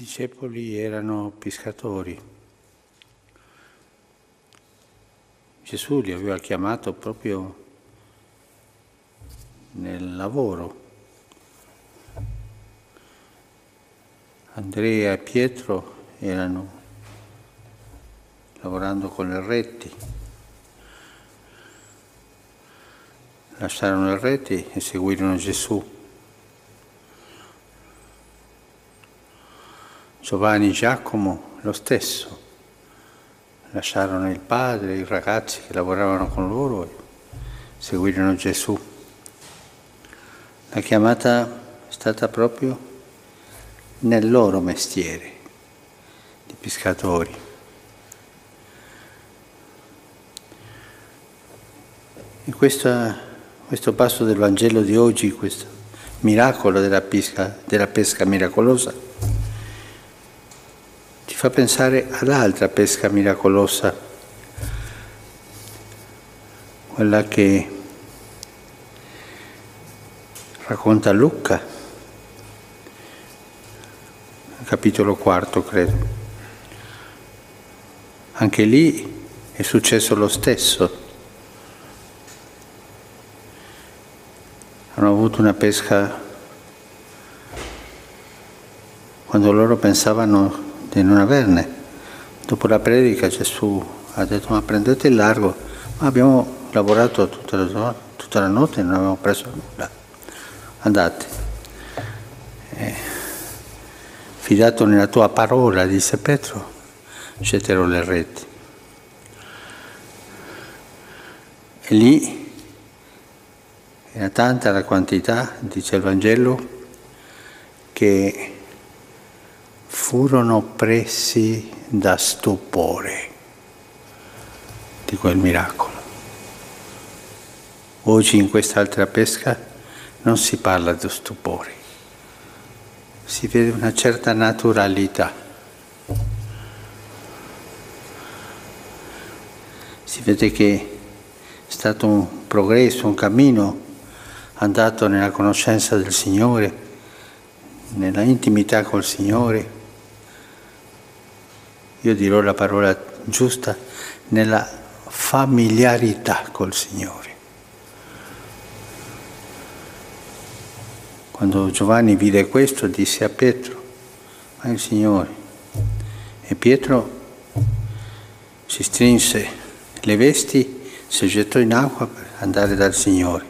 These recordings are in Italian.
discepoli erano pescatori. Gesù li aveva chiamato proprio nel lavoro. Andrea e Pietro erano lavorando con le reti, lasciarono le reti e seguirono Gesù. Giovanni e Giacomo lo stesso, lasciarono il padre, i ragazzi che lavoravano con loro e seguirono Gesù. La chiamata è stata proprio nel loro mestiere di pescatori. In questa, questo passo del Vangelo di oggi, questo miracolo della pesca, della pesca miracolosa, fa pensare all'altra pesca miracolosa, quella che racconta Luca, capitolo quarto credo. Anche lì è successo lo stesso. Hanno avuto una pesca quando loro pensavano di non averne. Dopo la predica Gesù ha detto ma prendete il largo, ma abbiamo lavorato tutta la, tutta la notte e non abbiamo preso nulla. Andate. Eh, fidato nella tua parola, disse Pietro, getterò le reti. E lì era tanta la quantità, dice il Vangelo, che furono presi da stupore di quel miracolo. Oggi in quest'altra pesca non si parla di stupore, si vede una certa naturalità. Si vede che è stato un progresso, un cammino andato nella conoscenza del Signore, nella intimità col Signore io dirò la parola giusta, nella familiarità col Signore. Quando Giovanni vide questo disse a Pietro, ma il Signore. E Pietro si strinse le vesti, si gettò in acqua per andare dal Signore.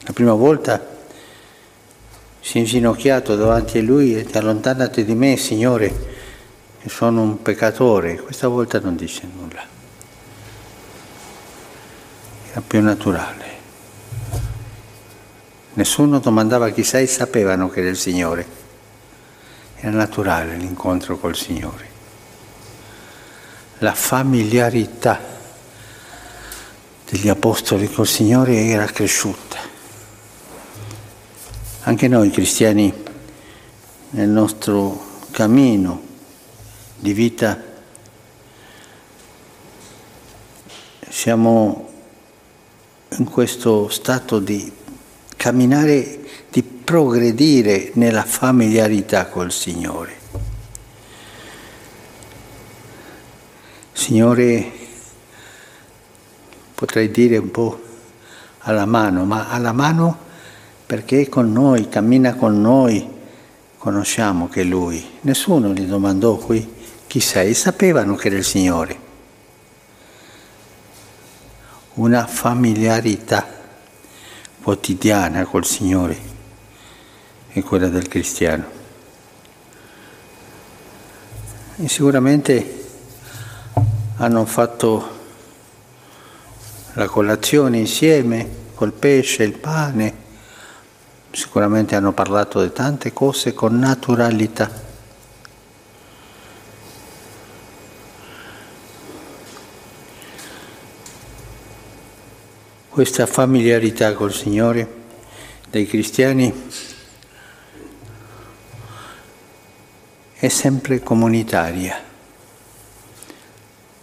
La prima volta si è inginocchiato davanti a lui e allontanati di me, Signore, sono un peccatore, questa volta non dice nulla. Era più naturale. Nessuno domandava chi sei, sapevano che era il Signore. Era naturale l'incontro col Signore. La familiarità degli apostoli col Signore era cresciuta. Anche noi cristiani nel nostro cammino di vita siamo in questo stato di camminare, di progredire nella familiarità col Signore. Signore, potrei dire un po' alla mano, ma alla mano perché è con noi, cammina con noi, conosciamo che Lui. Nessuno gli domandò qui chi sei, sapevano che era il Signore. Una familiarità quotidiana col Signore è quella del cristiano. E sicuramente hanno fatto la colazione insieme col pesce, il pane, sicuramente hanno parlato di tante cose con naturalità. Questa familiarità col Signore dei cristiani è sempre comunitaria.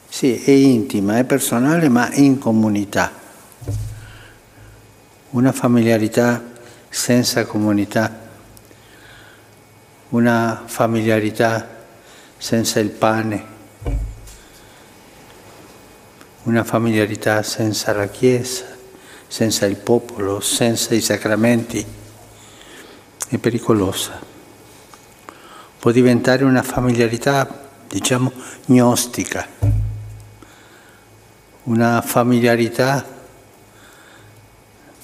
Sì, è intima, è personale, ma in comunità. Una familiarità senza comunità una familiarità senza il pane, una familiarità senza la Chiesa, senza il popolo, senza i sacramenti, è pericolosa. Può diventare una familiarità, diciamo, gnostica, una familiarità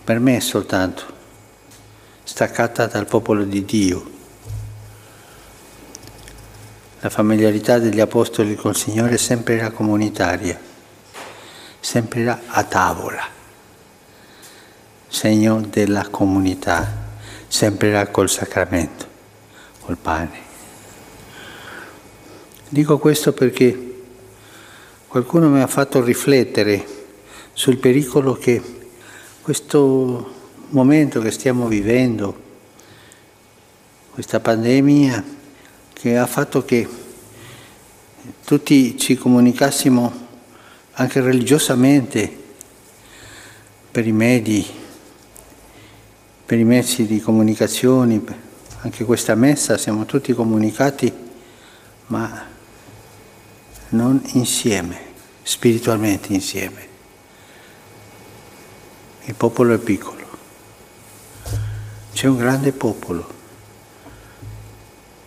per me soltanto, staccata dal popolo di Dio. La familiarità degli apostoli col Signore sempre era comunitaria, sempre era a tavola, segno della comunità, sempre col sacramento, col pane. Dico questo perché qualcuno mi ha fatto riflettere sul pericolo che questo momento che stiamo vivendo, questa pandemia, che ha fatto che tutti ci comunicassimo anche religiosamente per i medi, per i mezzi di comunicazione, anche questa messa siamo tutti comunicati, ma non insieme, spiritualmente insieme. Il popolo è piccolo, c'è un grande popolo,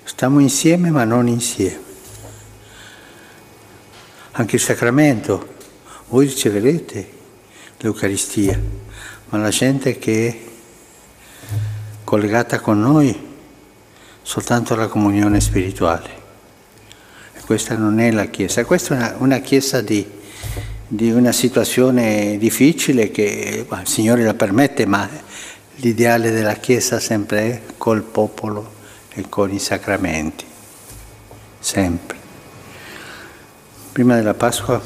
stiamo insieme ma non insieme. Anche il sacramento, voi riceverete l'Eucaristia, ma la gente che collegata con noi soltanto alla comunione spirituale. E questa non è la Chiesa, questa è una, una Chiesa di, di, una situazione difficile che il Signore la permette, ma l'ideale della Chiesa sempre è col popolo e con i sacramenti, sempre. Prima della Pasqua,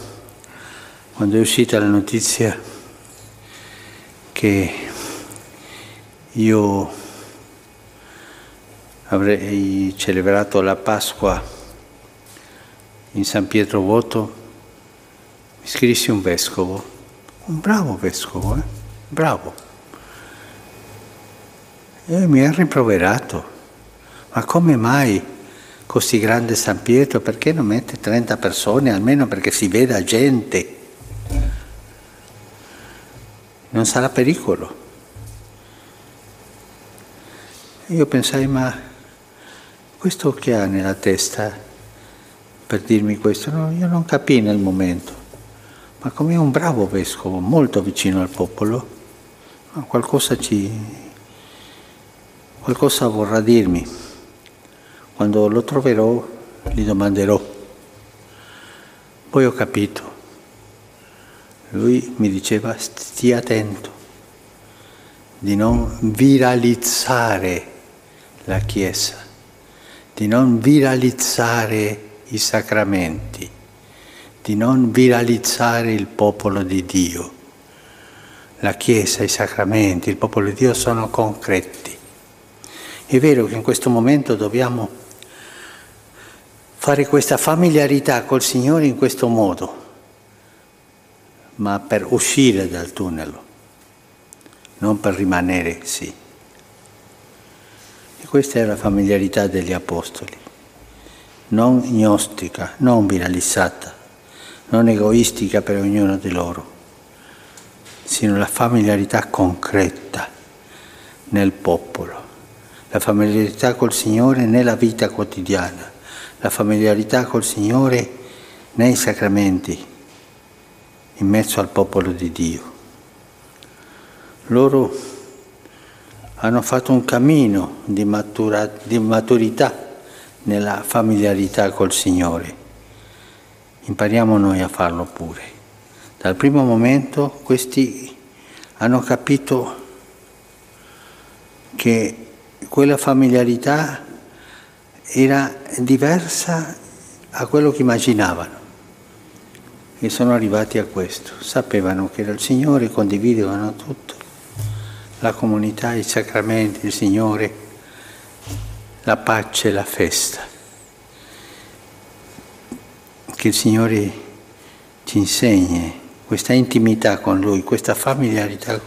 quando è uscita la notizia che io avrei celebrato la Pasqua in San Pietro Voto, mi scrissi un vescovo, un bravo vescovo, eh? bravo. E mi ha rimproverato, ma come mai così grande San Pietro, perché non mette 30 persone, almeno perché si veda gente? Non sarà pericolo. Io pensai, ma questo che ha nella testa per dirmi questo? No, io non capii nel momento, ma come un bravo vescovo, molto vicino al popolo, qualcosa, ci, qualcosa vorrà dirmi. Quando lo troverò gli domanderò. Poi ho capito. Lui mi diceva stia attento di non viralizzare la Chiesa, di non viralizzare i sacramenti, di non viralizzare il popolo di Dio. La Chiesa, i sacramenti, il popolo di Dio sono concreti. È vero che in questo momento dobbiamo fare questa familiarità col Signore in questo modo, ma per uscire dal tunnel, non per rimanere sì. E questa è la familiarità degli Apostoli, non gnostica, non viralizzata, non egoistica per ognuno di loro, sino la familiarità concreta nel popolo, la familiarità col Signore nella vita quotidiana la familiarità col Signore nei sacramenti, in mezzo al popolo di Dio. Loro hanno fatto un cammino di, matura, di maturità nella familiarità col Signore. Impariamo noi a farlo pure. Dal primo momento questi hanno capito che quella familiarità era diversa a quello che immaginavano e sono arrivati a questo. Sapevano che era il Signore, condividevano tutto, la comunità, i sacramenti, il Signore, la pace, la festa. Che il Signore ci insegni questa intimità con Lui, questa familiarità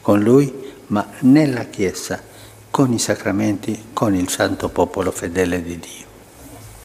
con Lui, ma nella Chiesa, con i sacramenti, con il santo popolo fedele di Dio.